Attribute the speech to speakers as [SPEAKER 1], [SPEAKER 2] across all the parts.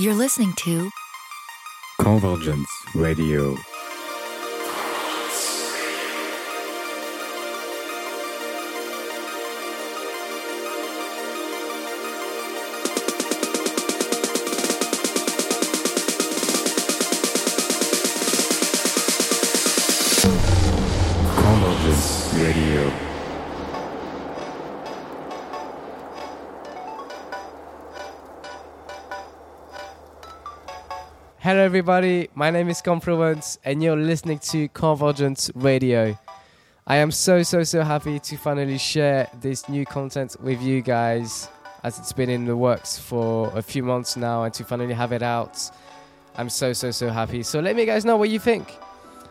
[SPEAKER 1] You're listening to
[SPEAKER 2] Convergence Radio.
[SPEAKER 3] Everybody. My name is Confluence, and you're listening to Convergence Radio. I am so, so, so happy to finally share this new content with you guys, as it's been in the works for a few months now, and to finally have it out. I'm so, so, so happy. So let me guys know what you think.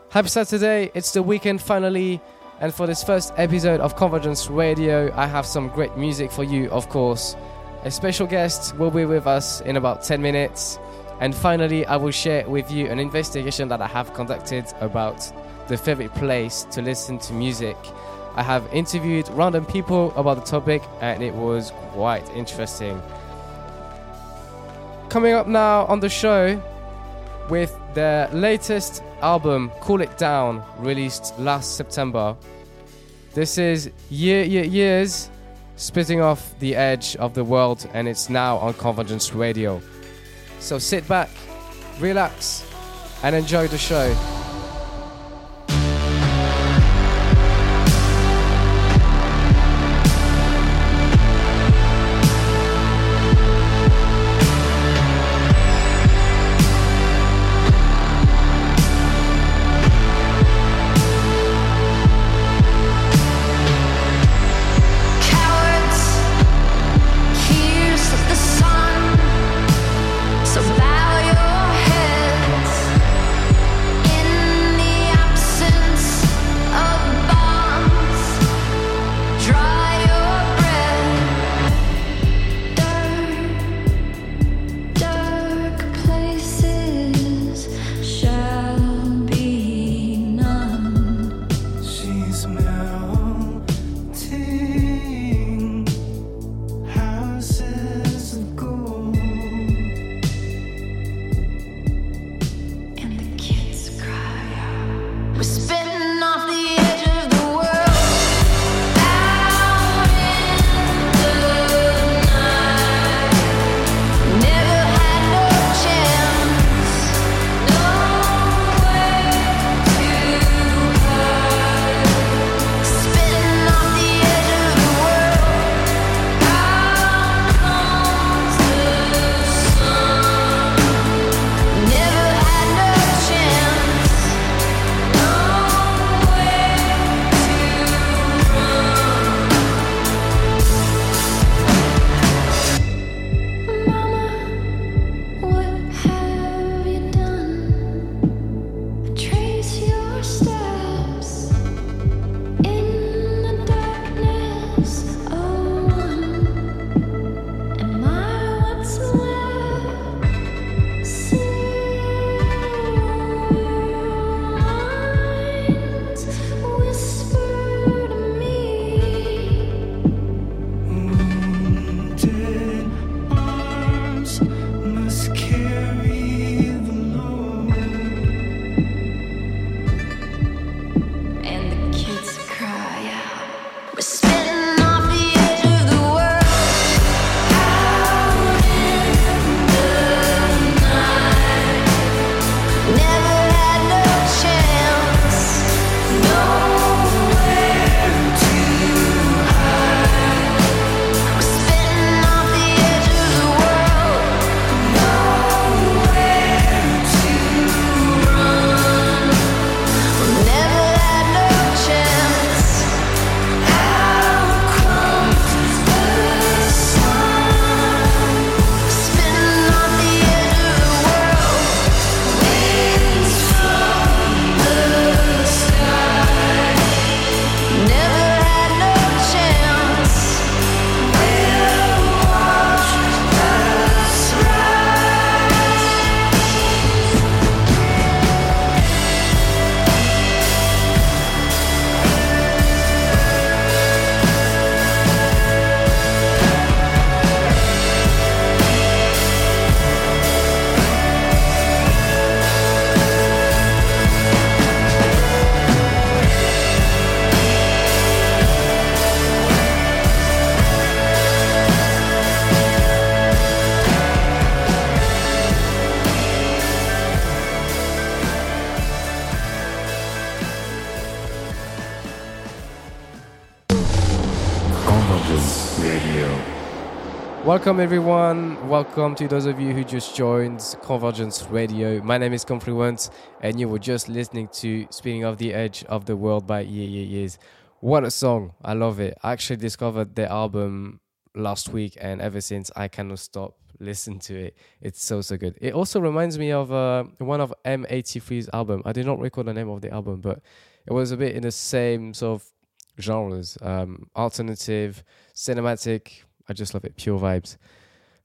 [SPEAKER 3] Happy Saturday. It's the weekend finally. And for this first episode of Convergence Radio, I have some great music for you, of course. A special guest will be with us in about 10 minutes. And finally, I will share with you an investigation that I have conducted about the favorite place to listen to music. I have interviewed random people about the topic, and it was quite interesting. Coming up now on the show with their latest album, Cool It Down, released last September. This is Yeah Yeah Yeahs, spitting off the edge of the world, and it's now on Convergence Radio. So sit back, relax, and enjoy the show. Welcome, everyone. Welcome to those of you who just joined Convergence Radio. My name is Confluent, and you were just listening to Spitting Off the Edge of the World by Yeah Yeah Yeahs. What a song! I love it. I actually discovered their album last week, and ever since, I cannot stop listening to it. It's so, so good. It also reminds me of uh, one of M83's album. I did not recall the name of the album, but it was a bit in the same sort of genres um, alternative, cinematic. I just love it. Pure vibes.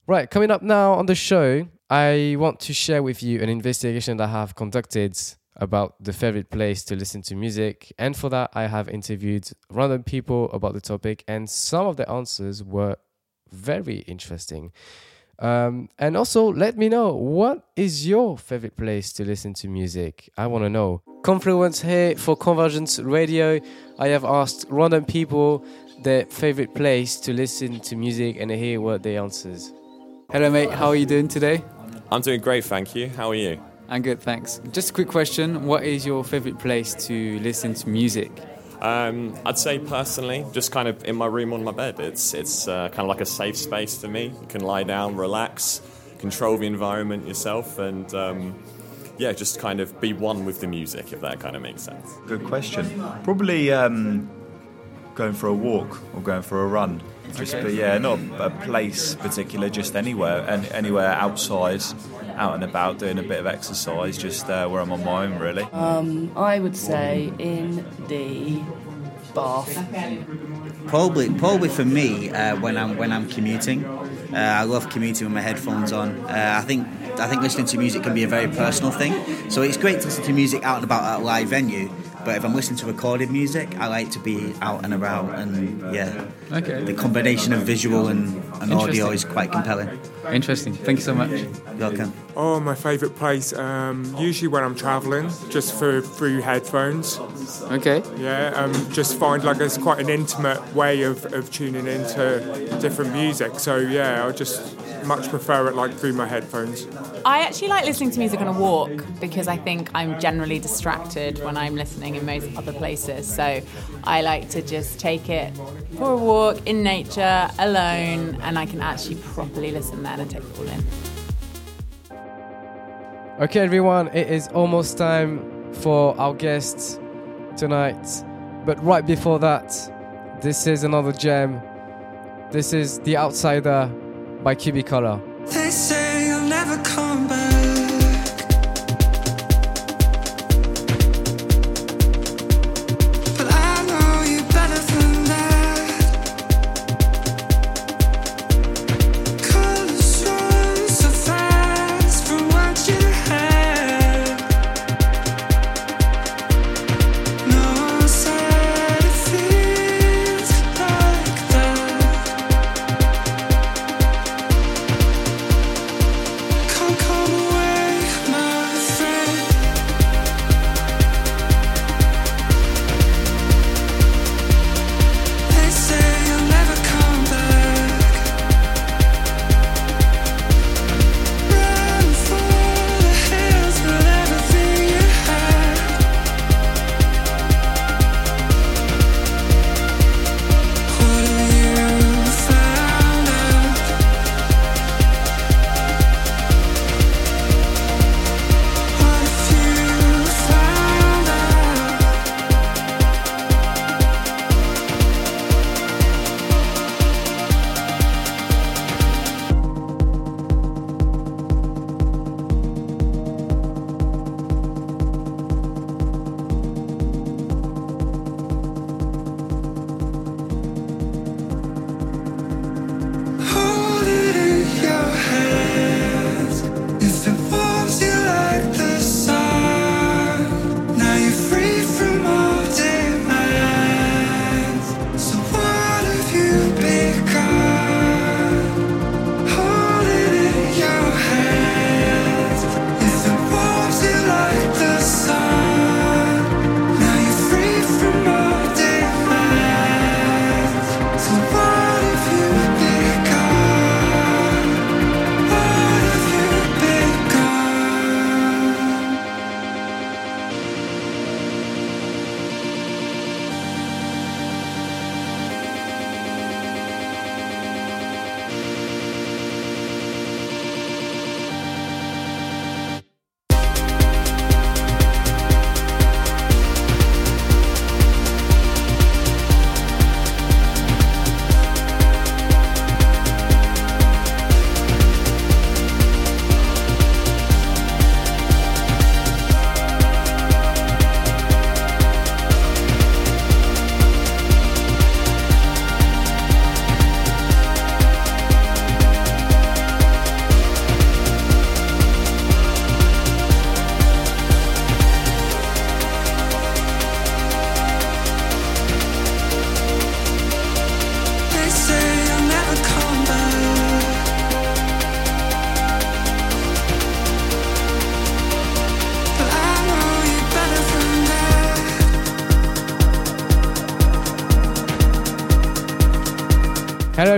[SPEAKER 3] Right, coming up now on the show, I want to share with you an investigation that I have conducted about the favorite place to listen to music. And for that, I have interviewed random people about the topic, and some of the answers were very interesting. Um, and also, let me know what is your favorite place to listen to music? I want to know. Confluence here for Convergence Radio. I have asked random people their favorite place to listen to music and hear what they answers.
[SPEAKER 1] Hello, mate. How are you doing today?
[SPEAKER 4] I'm doing great, thank you. How are you?
[SPEAKER 1] I'm good, thanks. Just a quick question. What is your favorite place to listen to music?
[SPEAKER 4] Um, I'd say personally, just kind of in my room on my bed. It's it's uh, kind of like a safe space for me. You can lie down, relax, control the environment yourself, and um, yeah, just kind of be one with the music, if that kind of makes sense.
[SPEAKER 5] Good question. Probably um, going for a walk or going for a run. Just, but yeah, not a place particular, just anywhere, and anywhere outside, out and about, doing a bit of exercise, just uh, where I'm on my own, really.
[SPEAKER 6] I would say in the bath.
[SPEAKER 7] Probably, probably for me uh, when I'm when I'm commuting. Uh, I love commuting with my headphones on. Uh, I think I think listening to music can be a very personal thing. So it's great to listen to music out and about at a live venue. But if I'm listening to recorded music, I like to be out and about, and yeah,
[SPEAKER 1] Okay.
[SPEAKER 7] the combination of visual and, and audio is quite compelling.
[SPEAKER 1] Interesting. Thank you so much.
[SPEAKER 7] Welcome.
[SPEAKER 8] Oh, my favourite place. Um, usually when I'm travelling, just for through headphones.
[SPEAKER 1] Okay.
[SPEAKER 8] Yeah, um, just find like it's quite an intimate way of, of tuning into different music. So yeah, I'll just much prefer it like through my headphones.
[SPEAKER 9] I actually like listening to music on a walk because I think I'm generally distracted when I'm listening in most other places. So I like to just take it for a walk in nature, alone, and I can actually properly listen then and take it all in.
[SPEAKER 3] Okay, everyone, it is almost time for our guest tonight. But right before that, this is another gem. This is The Outsider by Cubicolor.
[SPEAKER 10] They say you'll never come back.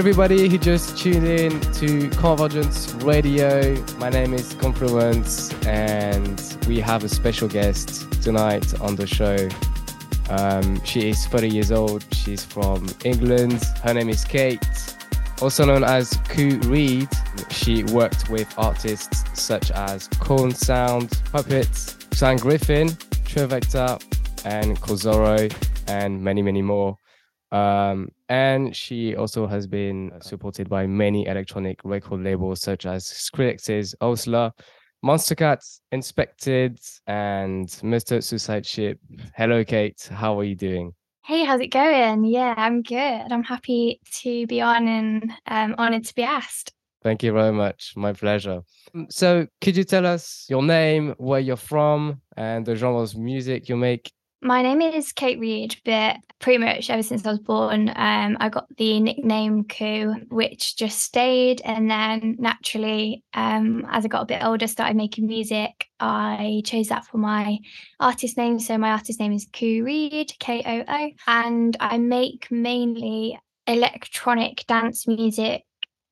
[SPEAKER 3] Everybody who just tuned in to Convergence Radio. My name is Confluence, and we have a special guest tonight on the show. Um, she is 30 years old. She's from England. Her name is Kate, also known as Koo Read. She worked with artists such as Koan Sound, Puppets, Sam Griffin, Trivecta, and Kozoro, and many, many more. Um, and she also has been supported by many electronic record labels such as Skrillex's OWSLA, Monster Cats, Inspected, and Mr. Suicide Sheep. Hello, Kate. How are you doing?
[SPEAKER 11] Hey, how's it going? Yeah, I'm good. I'm happy to be on and um, honored to be asked.
[SPEAKER 3] Thank you very much. My pleasure. Mm, So, could you tell us your name, where you're from, and the genres of music you make?
[SPEAKER 11] My name is Kate Read, but pretty much ever since I was born, um, I got the nickname Koo, which just stayed. And then naturally, um, as I got a bit older, started making music. I chose that for my artist name. So my artist name is Koo Read, K O O, and I make mainly electronic dance music,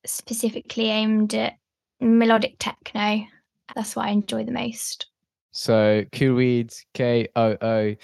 [SPEAKER 11] specifically aimed at melodic techno. That's what I enjoy the most.
[SPEAKER 3] So, Reed, K O O.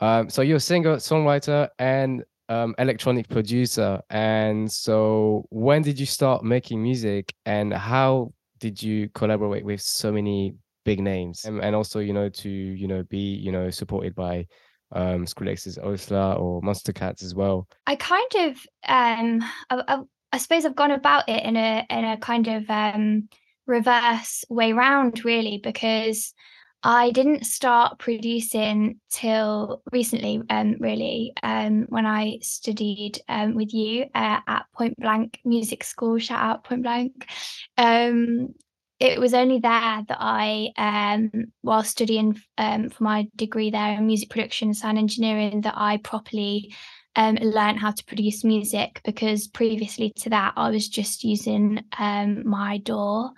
[SPEAKER 3] Um, so, you're a singer, songwriter, and um, electronic producer. And so, when did you start making music, and how did you collaborate with so many big names, and, and also, you know, to you know be you know supported by um, Skrillex's OWSLA or Monstercats as well?
[SPEAKER 11] I kind of, um, I, I, I suppose I've gone about it in a in a kind of um, reverse way round, really, because I didn't start producing till recently, um, really, um, when I studied um, with you uh, at Point Blank Music School. Shout out Point Blank. Um, it was only there that I, um, while studying um, for my degree there in music production and sound engineering, that I properly um, learned how to produce music because previously to that, I was just using my DAW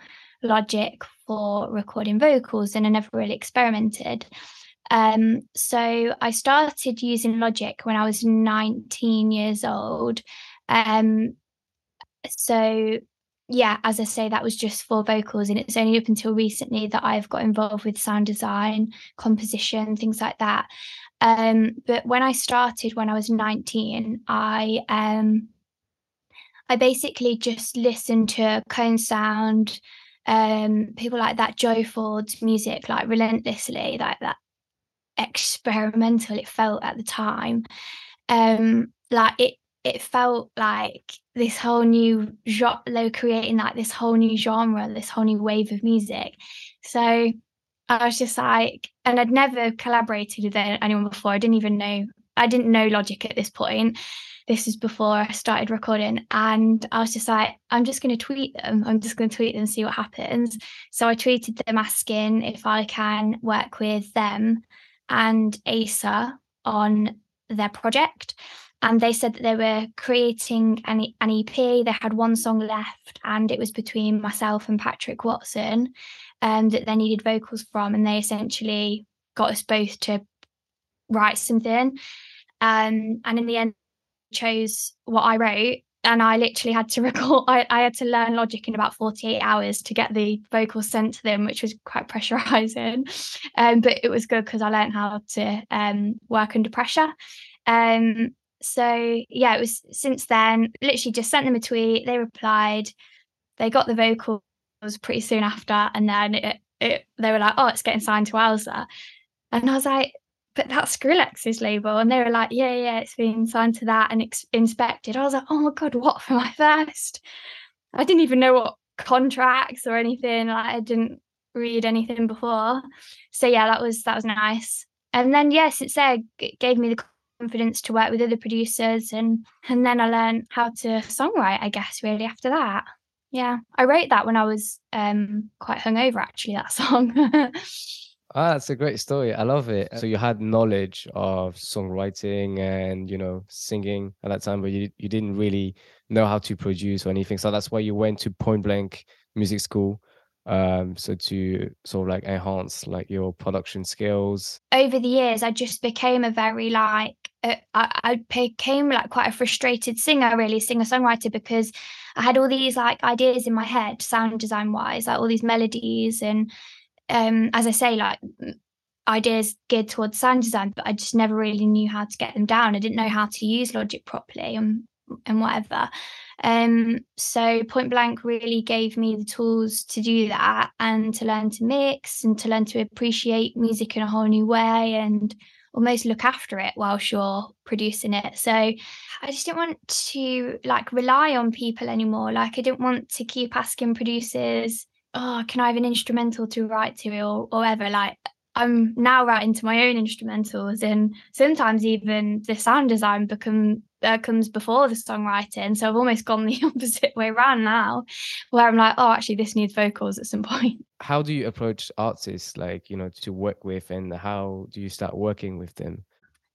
[SPEAKER 11] logic for recording vocals and I never really experimented. Um, so I started using Logic when I was 19 years old. Um, so yeah, as I say, that was just for vocals, and it's only up until recently that I've got involved with sound design, composition, things like that. Um, but when I started when I was 19, I um I basically just listened to Koan Sound, um, people like that, Joe Ford's music, like relentlessly, like that experimental it felt at the time. Um, like it it felt like this whole new genre creating like this whole new genre, this whole new wave of music. So I was just like, and I'd never collaborated with anyone before. I didn't even know I didn't know Logic at this point. This is before I started recording, and I was just like, I'm just going to tweet them. I'm just going to tweet them and see what happens. So I tweeted them asking if I can work with them and Asa on their project. And they said that they were creating an, an EP. They had one song left, and it was between myself and Patrick Watson um, that they needed vocals from. And they essentially got us both to write something. Um, and in the end, chose what I wrote. And I literally had to record, I, I had to learn Logic in about 48 hours to get the vocals sent to them, which was quite pressurizing. Um, but it was good because I learned how to um, work under pressure. Um, so yeah, it was since then, literally just sent them a tweet. They replied, they got the vocals pretty soon after. And then it, it, they were like, oh, it's getting signed to OWSLA. And I was like, but that's Skrillex's label. And they were like, yeah, yeah, it's been signed to that and ex- inspected. I was like, oh my God, what for my first? I didn't even know what contracts or anything. Like I didn't read anything before. So yeah, that was that was nice. And then yes, it said it gave me the confidence to work with other producers and and then I learned how to songwrite, I guess, really after that. Yeah. I wrote that when I was um quite hungover actually, that song.
[SPEAKER 3] Ah, that's a great story. I love it. So you had knowledge of songwriting and you know singing at that time, but you you didn't really know how to produce or anything. So that's why you went to Point Blank Music School. um, so to sort of like enhance like your production skills?
[SPEAKER 11] over the years, I just became a very like uh, I, I became like quite a frustrated singer, really singer songwriter, because I had all these like ideas in my head, sound design wise, like all these melodies, and um, as I say, like ideas geared towards sound design, but I just never really knew how to get them down. I didn't know how to use Logic properly and and whatever. Um, so Point Blank really gave me the tools to do that and to learn to mix and to learn to appreciate music in a whole new way and almost look after it whilst you're producing it. So I just didn't want to like rely on people anymore. Like I didn't want to keep asking producers, oh, can I have an instrumental to write to or, or whatever. Like I'm now writing to my own instrumentals and sometimes even the sound design become uh, comes before the songwriting. So I've almost gone the opposite way around now, where I'm like, oh, actually, this needs vocals at some point.
[SPEAKER 3] How do you approach artists like, you know, to work with and how do you start working with them?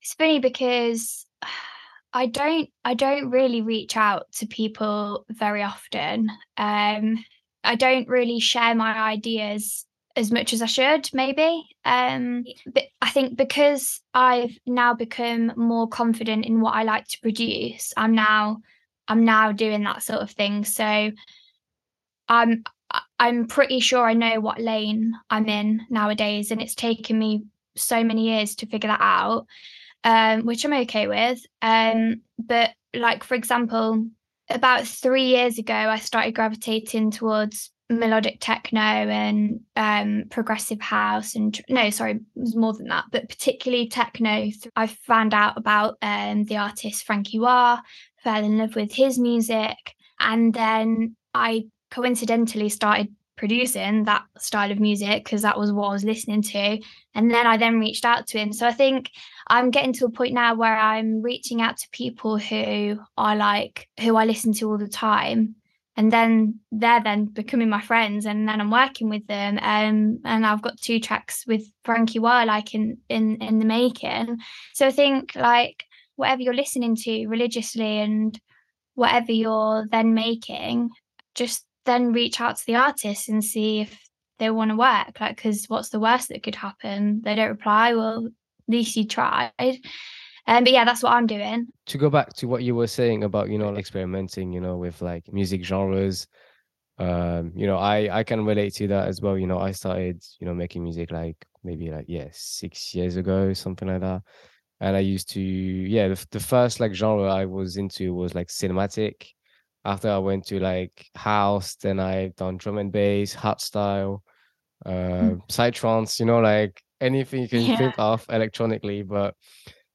[SPEAKER 11] It's funny because I don't I don't really reach out to people very often. Um, I don't really share my ideas as much as I should, maybe. Um, but I think because I've now become more confident in what I like to produce, I'm now I'm now doing that sort of thing. So I'm I'm pretty sure I know what lane I'm in nowadays, and it's taken me so many years to figure that out, um, which I'm okay with. Um, but like for example, about three years ago, I started gravitating towards melodic techno and um, progressive house and no sorry it was more than that but particularly techno. I found out about um, the artist frankie Wah, fell in love with his music and then i coincidentally started producing that style of music because that was what i was listening to and then i then reached out to him. So i think i'm getting to a point now where i'm reaching out to people who are like who i listen to all the time. And then they're then becoming my friends and then I'm working with them. Um, and I've got two tracks with Frankie Wah like in in in the making. So I think like whatever you're listening to religiously and whatever you're then making just then reach out to the artist and see if they want to work. Like because what's the worst that could happen? They don't reply. Well least you tried um, but yeah that's what I'm doing
[SPEAKER 3] To go back to what you were saying about, you know, experimenting, you know, with like music genres, um, you know, I I can relate to that as well. You know, I started, you know, making music like maybe like yeah, six years ago, something like that. And I used to, yeah, the, the first like genre I was into was like cinematic. After I went to like house, then I've done drum and bass, hard style, uh, psytrance, you know, like anything you can
[SPEAKER 11] Yeah.
[SPEAKER 3] think of electronically. But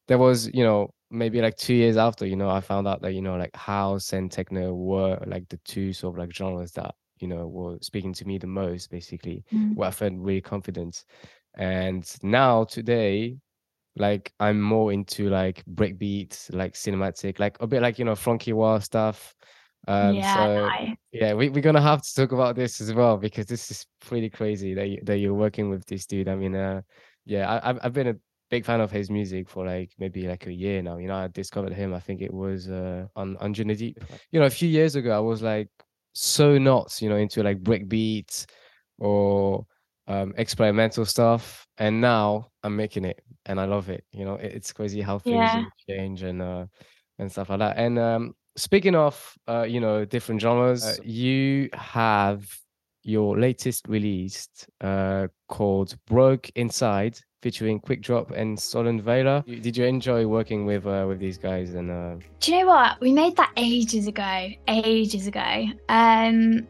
[SPEAKER 3] there was, you know, maybe like two years after, you know, I found out that, you know, like house and techno were like the two sort of like genres that, you know, were speaking to me the most, basically,
[SPEAKER 11] Mm.
[SPEAKER 3] where I felt really confident. And now today, like I'm more into like breakbeats, like cinematic, like a bit like, you know, Frankie Wah stuff. Um,
[SPEAKER 11] Yeah,
[SPEAKER 3] so
[SPEAKER 11] nice.
[SPEAKER 3] yeah, we, we're gonna have to talk about this as well because this is pretty crazy that you, that you're working with this dude. I mean, uh, yeah, I, I've I've been a big fan of his music for like maybe like a year now. You know, I discovered him. I think it was uh, on on Deep. You know, a few years ago, I was like so not you know into like breakbeats or um, experimental stuff, and now I'm making it and I love it. You know, it, it's crazy how things
[SPEAKER 11] Yeah.
[SPEAKER 3] change and uh, and stuff like that. And um, speaking of uh, you know different genres, uh, you have your latest released uh, called Broke Inside, featuring Quick Drop and Solon Vela. Did you enjoy working with uh, with these guys? And uh,
[SPEAKER 11] Do you know what? We made that ages ago. Ages ago. Um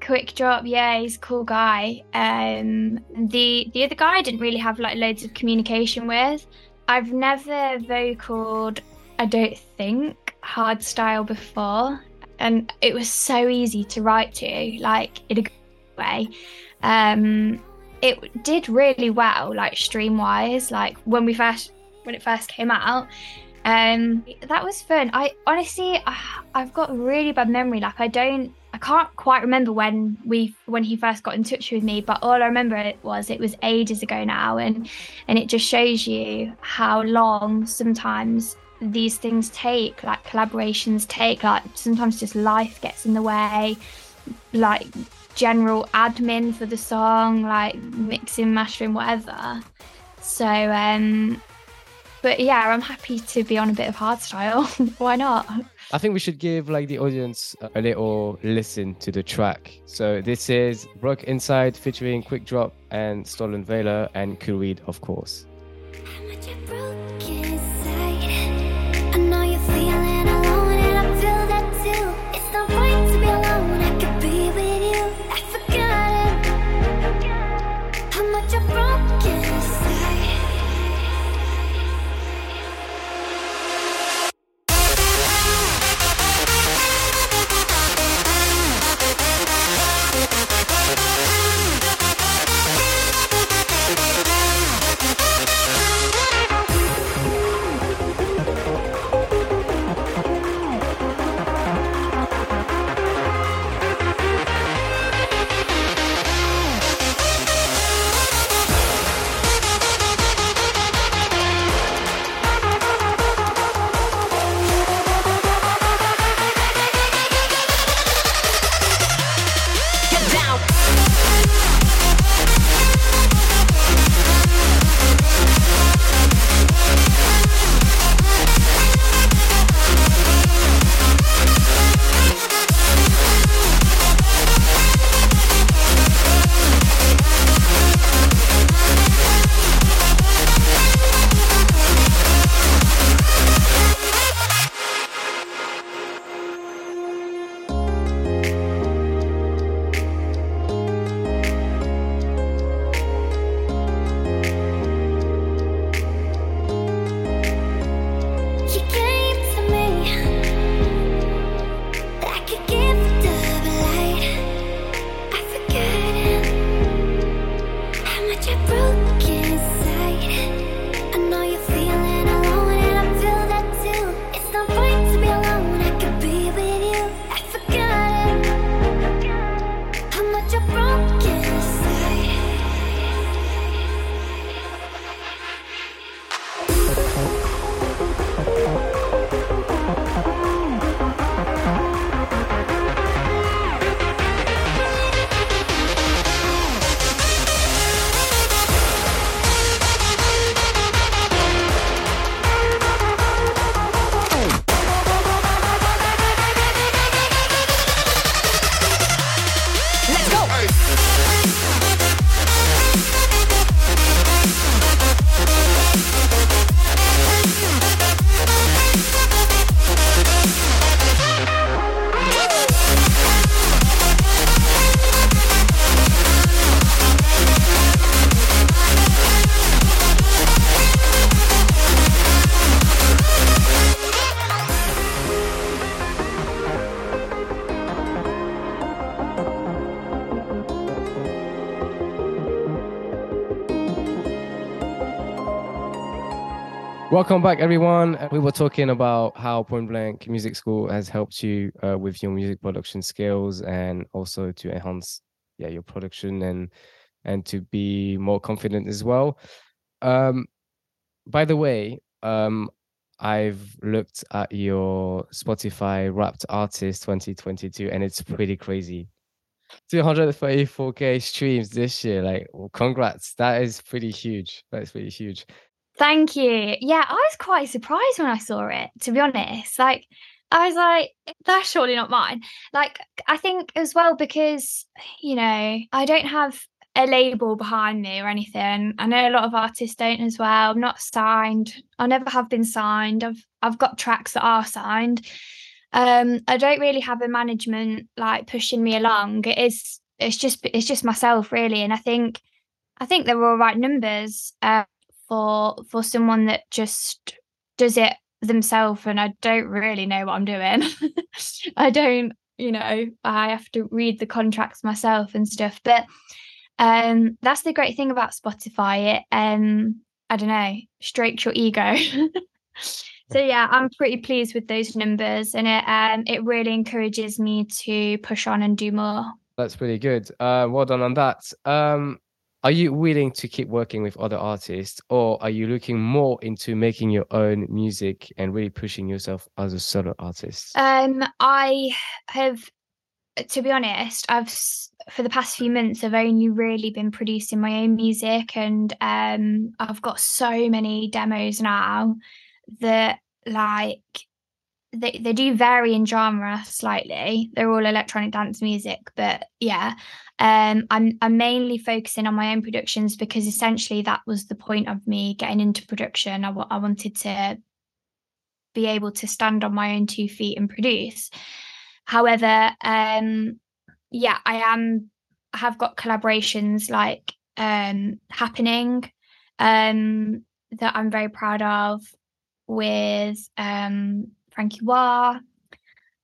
[SPEAKER 11] quick drop, yeah, he's a cool guy. Um the the other guy I didn't really have like loads of communication with. I've never vocaled, I don't think, hard style before. And it was so easy to write to, like in a good way. Um it did really well, like stream wise, like when we first when it first came out. Um, that was fun. I honestly, I- I've got really bad memory. Like I don't, I can't quite remember when we when he first got in touch with me. But all I remember it was it was ages ago now, and and it just shows you how long sometimes these things take. Like collaborations take. Like sometimes just life gets in the way. Like general admin for the song, like mixing, mastering, whatever. So, um, but yeah, I'm happy to be on a bit of hardstyle. Why not?
[SPEAKER 3] I think we should give like the audience a little listen to the track. So this is Broke Inside featuring Quick Drop and Stolen Vela and Koo Read, of course.
[SPEAKER 12] Feeling
[SPEAKER 3] Welcome back, everyone. We were talking about how Point Blank Music School has helped you uh, with your music production skills and also to enhance, yeah, your production and and to be more confident as well. Um, by the way, um, I've looked at your Spotify Wrapped Artist 2022, and it's pretty crazy. 234k streams this year. Like, well, congrats! That is pretty huge. That's pretty huge.
[SPEAKER 11] Thank you. Yeah, I was quite surprised when I saw it, to be honest. Like, I was like, that's surely not mine. Like, I think as well, because, you know, I don't have a label behind me or anything. I know a lot of artists don't as well. I'm not signed. I never have been signed. I've I've got tracks that are signed. Um, I don't really have a management like pushing me along. It is it's just it's just myself really. And I think I think they're all right numbers. Uh, for for someone that just does it themselves and I don't really know what I'm doing. I don't, you know, I have to read the contracts myself and stuff. But um that's the great thing about Spotify. It um I don't know, strokes your ego. so yeah, I'm pretty pleased with those numbers and it um it really encourages me to push on and do more.
[SPEAKER 3] That's pretty good. Uh, well done on that. Um, are you willing to keep working with other artists, or are you looking more into making your own music and really pushing yourself as a solo artist?
[SPEAKER 11] Um, I have to be honest, I've for the past few months I've only really been producing my own music, and um, I've got so many demos now that like they they do vary in genre slightly. They're all electronic dance music, but yeah, um, I'm I'm mainly focusing on my own productions because essentially that was the point of me getting into production. I I wanted to be able to stand on my own two feet and produce. However, um, yeah, I am. Have got collaborations like um, happening um, that I'm very proud of with um, Frankie Wah.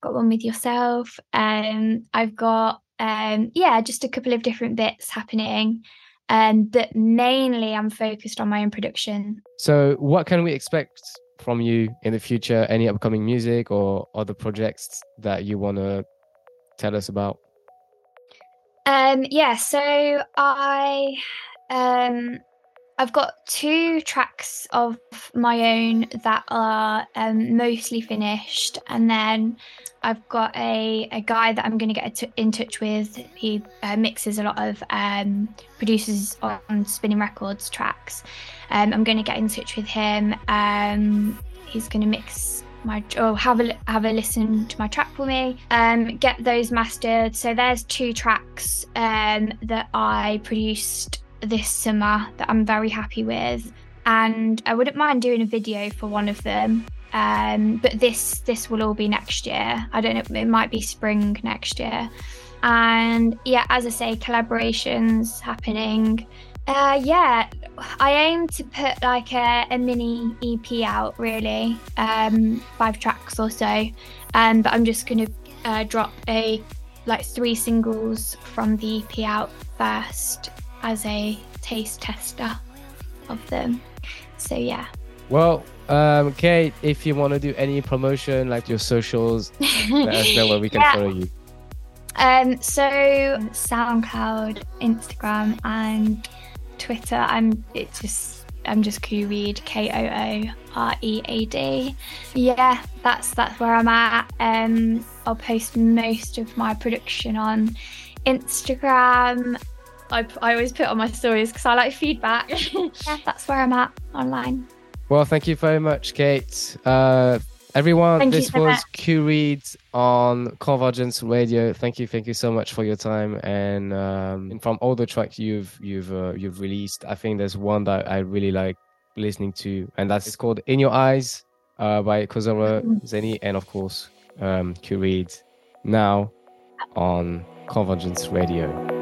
[SPEAKER 11] Got one with yourself. Um, I've got um, yeah, just a couple of different bits happening. Um, but mainly I'm focused on my own production.
[SPEAKER 3] So, what can we expect from you in the future? Any upcoming music or other projects that you want to tell us about?
[SPEAKER 11] Um, yeah, so I um I've got two tracks of my own that are um, mostly finished, and then I've got a, a guy that I'm going to get in touch with. He uh, mixes a lot of um, producers on Spinnin' Records tracks. Um, I'm going to get in touch with him. Um, he's going to mix my or have a have a listen to my track for me. Um, get those mastered. So there's two tracks um, that I produced this summer that I'm very happy with, and I wouldn't mind doing a video for one of them. Um, but this this will all be next year. I don't know. It might be spring next year. And yeah, as I say, collaborations happening. Uh, yeah, I aim to put like a, a mini EP out, really, um, five tracks or so. Um, but I'm just gonna uh, drop a like three singles from the EP out first as a taste tester of them. So yeah.
[SPEAKER 3] Well, um, Kate, if you want to do any promotion, like your socials, let us know where we can
[SPEAKER 11] Yeah.
[SPEAKER 3] follow you.
[SPEAKER 11] Um, so SoundCloud, Instagram, and Twitter. I'm it's just I'm just Koo Read, K O O R E A D. Yeah, that's that's where I'm at. Um, I'll post most of my production on Instagram. I, I always put on my stories because I like feedback. yeah, that's where I'm at online.
[SPEAKER 3] Well, thank you very much, Kate. Uh, everyone,
[SPEAKER 11] Thank
[SPEAKER 3] this
[SPEAKER 11] so
[SPEAKER 3] was
[SPEAKER 11] much.
[SPEAKER 3] Koo Read on Convergence Radio. Thank you, thank you so much for your time. And, um, and from all the tracks you've you've uh, you've released, I think there's one that I really like listening to, and that's called "In Your Eyes" uh, by Kozora Zeni, and of course, um, Koo Read now on Convergence Radio.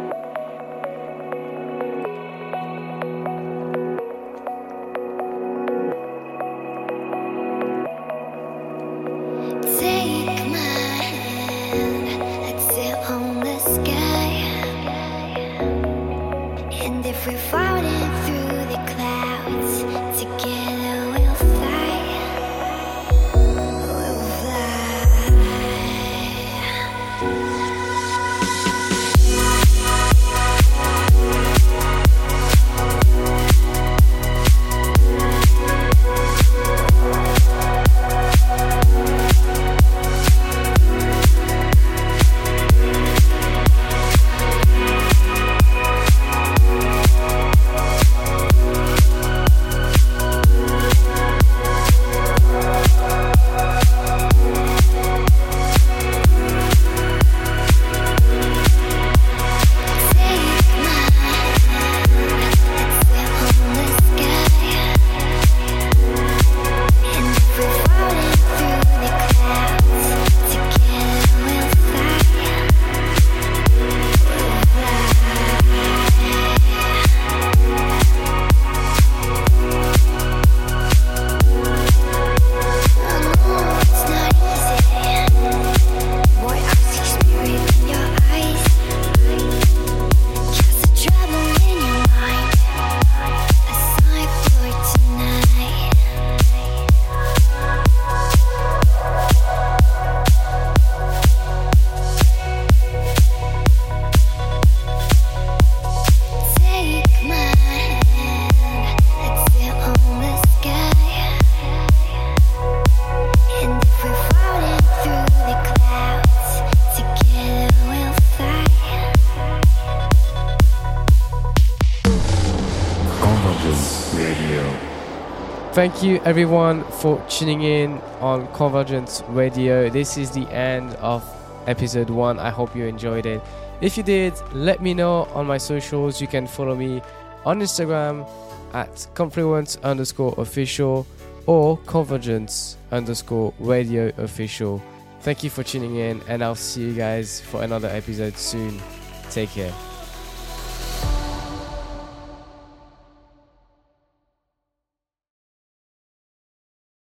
[SPEAKER 3] Thank you everyone for tuning in on Convergence Radio. This is the end of episode one. I hope you enjoyed it. If you did, let me know on my socials. You can follow me on Instagram at confluence underscore official or convergence underscore radio official. Thank you for tuning in, and I'll see you guys for another episode soon. Take care.